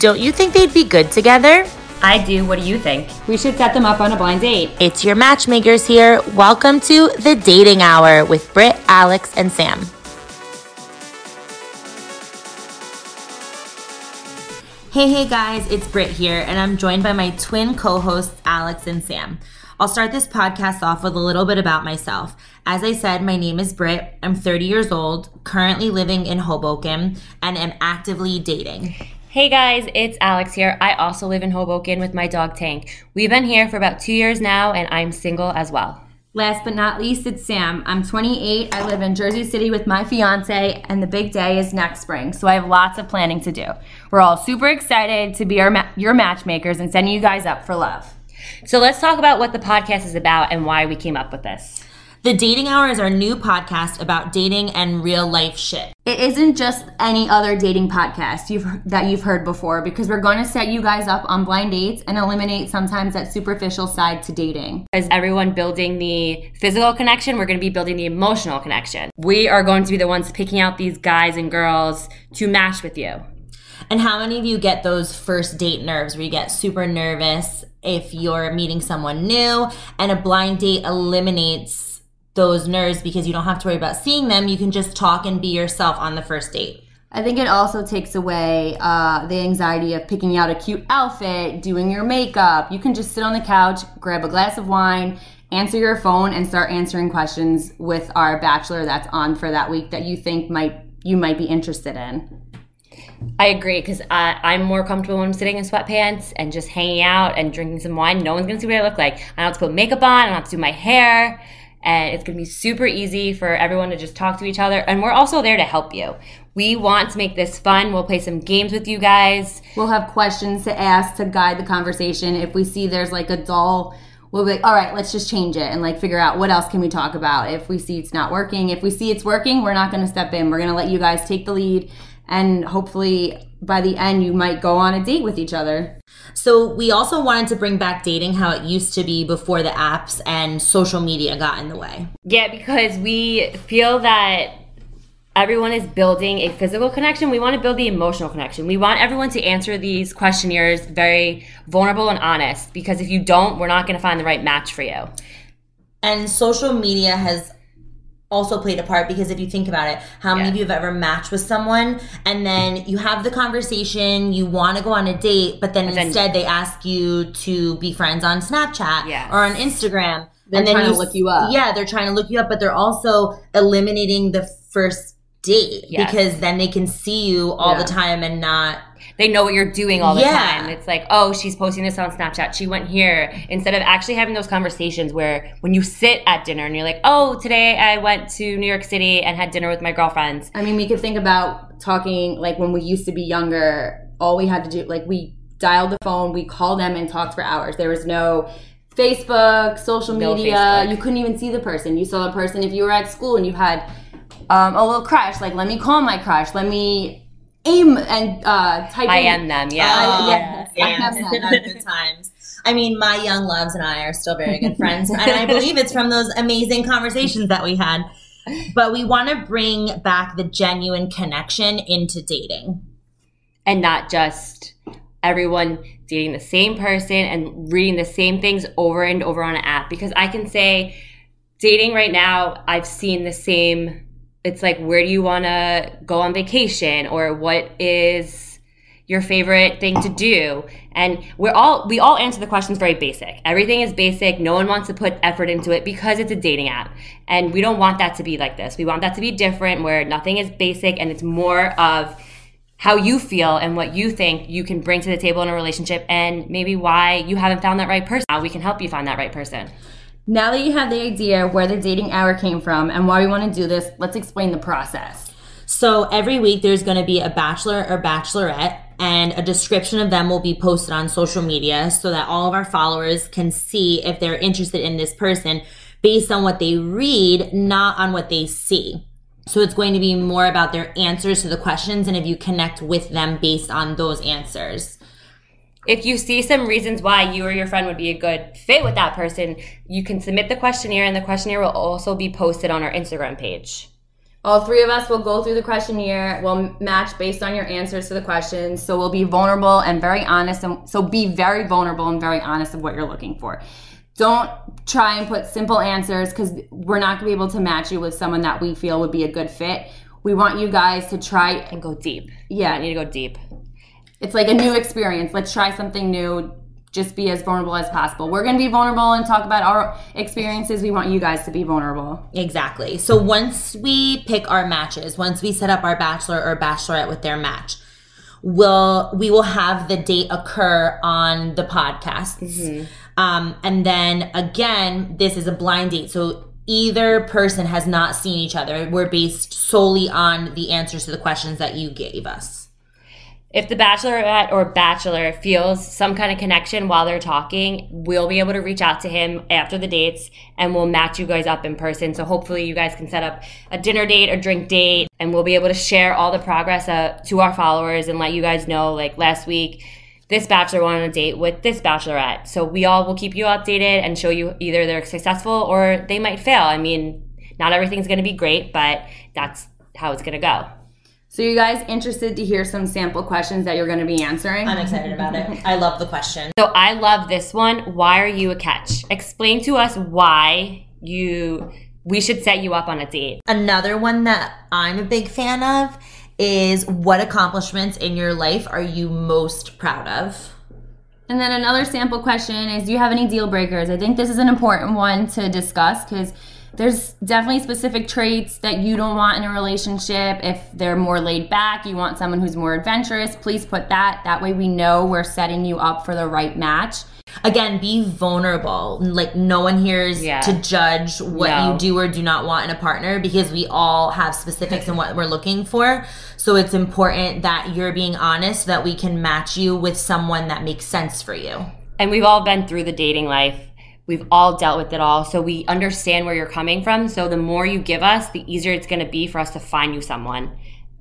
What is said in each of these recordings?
Don't you think they'd be good together? I do. What do you think? We should set them up on a blind date. It's your matchmakers here. Welcome to the Dating Hour with Britt, Alex, and Sam. Hey, hey guys, it's Britt here, and I'm joined by my twin co hosts, Alex and Sam. I'll start this podcast off with a little bit about myself. As I said, my name is Britt. I'm 30 years old, currently living in Hoboken, and am actively dating. Hey guys, it's Alex here. I also live in Hoboken with my dog Tank. We've been here for about two years now, and I'm single as well. Last but not least, it's Sam. I'm 28. I live in Jersey City with my fiance, and the big day is next spring. So I have lots of planning to do. We're all super excited to be our ma- your matchmakers and setting you guys up for love. So let's talk about what the podcast is about and why we came up with this. The Dating Hour is our new podcast about dating and real life shit. It isn't just any other dating podcast you've that you've heard before because we're going to set you guys up on blind dates and eliminate sometimes that superficial side to dating. As everyone building the physical connection, we're going to be building the emotional connection. We are going to be the ones picking out these guys and girls to match with you. And how many of you get those first date nerves where you get super nervous if you're meeting someone new and a blind date eliminates those nerves because you don't have to worry about seeing them. You can just talk and be yourself on the first date. I think it also takes away uh, the anxiety of picking out a cute outfit, doing your makeup. You can just sit on the couch, grab a glass of wine, answer your phone, and start answering questions with our bachelor that's on for that week that you think might you might be interested in. I agree because I'm more comfortable when I'm sitting in sweatpants and just hanging out and drinking some wine. No one's gonna see what I look like. I don't have to put makeup on. I don't have to do my hair and it's going to be super easy for everyone to just talk to each other. And we're also there to help you. We want to make this fun. We'll play some games with you guys. We'll have questions to ask to guide the conversation. If we see there's like a dull, we'll be like, all right, let's just change it and like figure out what else can we talk about. If we see it's not working, if we see it's working, we're not going to step in. We're going to let you guys take the lead and hopefully by the end you might go on a date with each other. So we also wanted to bring back dating how it used to be before the apps and social media got in the way. Yeah, because we feel that everyone is building a physical connection. We want to build the emotional connection. We want everyone to answer these questionnaires very vulnerable and honest because if you don't, we're not going to find the right match for you. And social media has also played a part because if you think about it, how many yeah. of you have ever matched with someone and then you have the conversation, you want to go on a date, but then instead then, they ask you to be friends on Snapchat yes. or on Instagram. They're and then trying you, to look you up. Yeah, they're trying to look you up, but they're also eliminating the first date yes. because then they can see you all yeah. the time and not they know what you're doing all the yeah. time. It's like, oh, she's posting this on Snapchat. She went here. Instead of actually having those conversations where when you sit at dinner and you're like, oh, today I went to New York City and had dinner with my girlfriends. I mean, we could think about talking like when we used to be younger, all we had to do, like, we dialed the phone, we called them and talked for hours. There was no Facebook, social media. Facebook. You couldn't even see the person. You saw the person if you were at school and you had um, a little crush. Like, let me call my crush. Let me AIM and uh, type IM them, yeah. Uh, yes, yes. IM them. good times. I mean, my young loves and I are still very good friends, and I believe it's from those amazing conversations that we had. But we want to bring back the genuine connection into dating, and not just everyone dating the same person and reading the same things over and over on an app. Because I can say, dating right now, I've seen the same it's like where do you want to go on vacation? Or what is your favorite thing to do? And we're all we all answer the questions very basic. Everything is basic. No one wants to put effort into it because it's a dating app. And we don't want that to be like this. We want that to be different where nothing is basic and it's more of how you feel and what you think you can bring to the table in a relationship and maybe why you haven't found that right person. How we can help you find that right person now that you have the idea where the dating hour came from and why we want to do this, let's explain the process. So every week there's going to be a bachelor or bachelorette and a description of them will be posted on social media so that all of our followers can see if they're interested in this person based on what they read, not on what they see. So it's going to be more about their answers to the questions and if you connect with them based on those answers if you see some reasons why you or your friend would be a good fit with that person, you can submit the questionnaire, and the questionnaire will also be posted on our Instagram page. All three of us will go through the questionnaire. We'll match based on your answers to the questions. So we'll be vulnerable and very honest. And so be very vulnerable and very honest of what you're looking for. Don't try and put simple answers because we're not going to be able to match you with someone that we feel would be a good fit. We want you guys to try and go deep. Yeah, I need to go deep. It's like a new experience. Let's try something new just be as vulnerable as possible. We're going to be vulnerable and talk about our experiences. We want you guys to be vulnerable. Exactly. So once we pick our matches, once we set up our bachelor or bachelorette with their match, we'll we will have the date occur on the podcast. Mm-hmm. Um, and then again, this is a blind date. So either person has not seen each other. We're based solely on the answers to the questions that you gave us if the bachelorette or bachelor feels some kind of connection while they're talking, we'll be able to reach out to him after the dates and we'll match you guys up in person. So hopefully you guys can set up a dinner date or drink date and we'll be able to share all the progress uh, to our followers and let you guys know like last week this bachelor went on a date with this bachelorette. So we all will keep you updated and show you either they're successful or they might fail. I mean, not everything's going to be great, but that's how it's going to go. So, you guys interested to hear some sample questions that you're going to be answering? I'm excited about it. I love the question. So, I love this one. Why are you a catch? Explain to us why you we should set you up on a date. Another one that I'm a big fan of is what accomplishments in your life are you most proud of? And then another sample question is do you have any deal breakers? I think this is an important one to discuss because there's definitely specific traits that you don't want in a relationship. If they're more laid back, you want someone who's more adventurous, please put that. That way we know we're setting you up for the right match. Again, be vulnerable. Like no one here is yeah. to judge what no. you do or do not want in a partner because we all have specifics in what we're looking for. So it's important that you're being honest so that we can match you with someone that makes sense for you. And we've all been through the dating life We've all dealt with it all. So we understand where you're coming from. So the more you give us, the easier it's going to be for us to find you someone.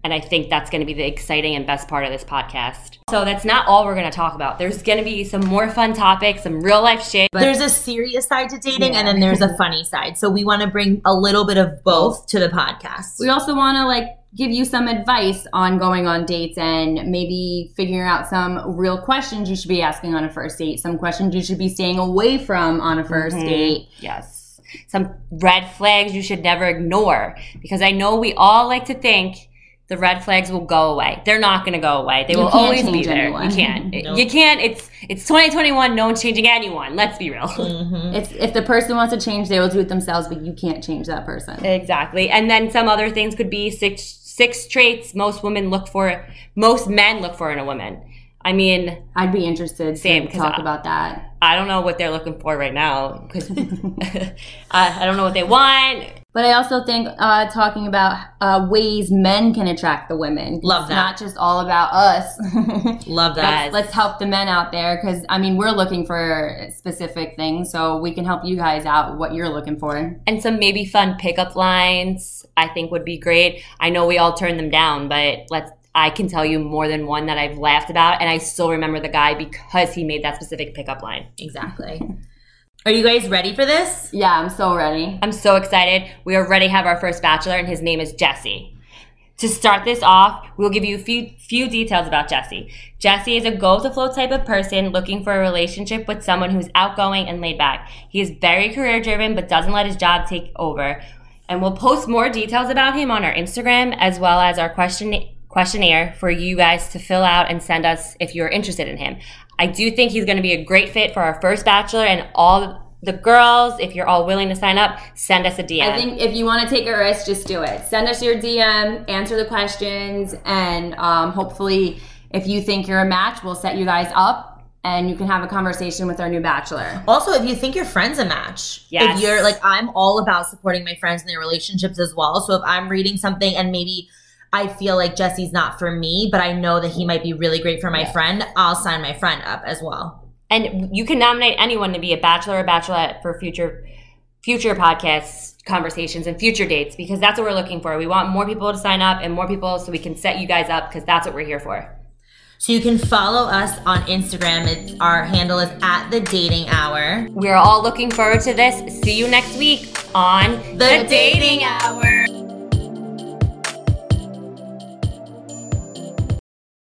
And I think that's going to be the exciting and best part of this podcast. So that's not all we're going to talk about. There's going to be some more fun topics, some real life shit. But there's a serious side to dating yeah. and then there's a funny side. So we want to bring a little bit of both to the podcast. We also want to like give you some advice on going on dates and maybe figuring out some real questions you should be asking on a first date, some questions you should be staying away from on a 1st mm-hmm. date. Yes. Some red flags you should never ignore because I know we all like to think the red flags will go away. They're not going to go away. They you will always be there. Anyone. You can't. nope. You can't. It's it's 2021. No one's changing anyone. Let's be real. Mm-hmm. It's, if the person wants to change, they will do it themselves. But you can't change that person. Exactly. And then some other things could be six six traits most women look for, most men look for in a woman. I mean, I'd be interested same, to talk I, about that. I don't know what they're looking for right now because I, I don't know what they want. But I also think uh, talking about uh, ways men can attract the women. Love that. Not just all about us. Love that. Let's, let's, help the men out there because, I mean, we're looking for specific things. So we can help you guys out what you're looking for. And some maybe fun pickup lines I think would be great. I know we all turn them down, but let's I can tell you more than one that I've laughed about, and I still remember the guy because he made that specific pickup line. Exactly. Are you guys ready for this? Yeah, I'm so ready. I'm so excited. We already have our first bachelor, and his name is Jesse. To start this off, we'll give you a few few details about Jesse. Jesse is a go with the flow type of person looking for a relationship with someone who's outgoing and laid back. He is very career driven but doesn't let his job take over. And we'll post more details about him on our Instagram as well as our question questionnaire for you guys to fill out and send us if you're interested in him. I do think he's going to be a great fit for our first bachelor and all the girls, if you're all willing to sign up, send us a DM. I think if you want to take a risk, just do it. Send us your DM, answer the questions, and um, hopefully, if you think you're a match, we'll set you guys up and you can have a conversation with our new bachelor. Also, if you think your friend's a match, yes. if you're like, I'm all about supporting my friends in their relationships as well. So if I'm reading something and maybe I feel like Jesse's not for me, but I know that he might be really great for my yeah. friend, I'll sign my friend up as well. And you can nominate anyone to be a bachelor or bachelorette for future future podcasts, conversations, and future dates because that's what we're looking for. We want more people to sign up and more people so we can set you guys up because that's what we're here for. So you can follow us on Instagram. It's our handle is at the dating hour. We're all looking forward to this. See you next week on the, the dating hour.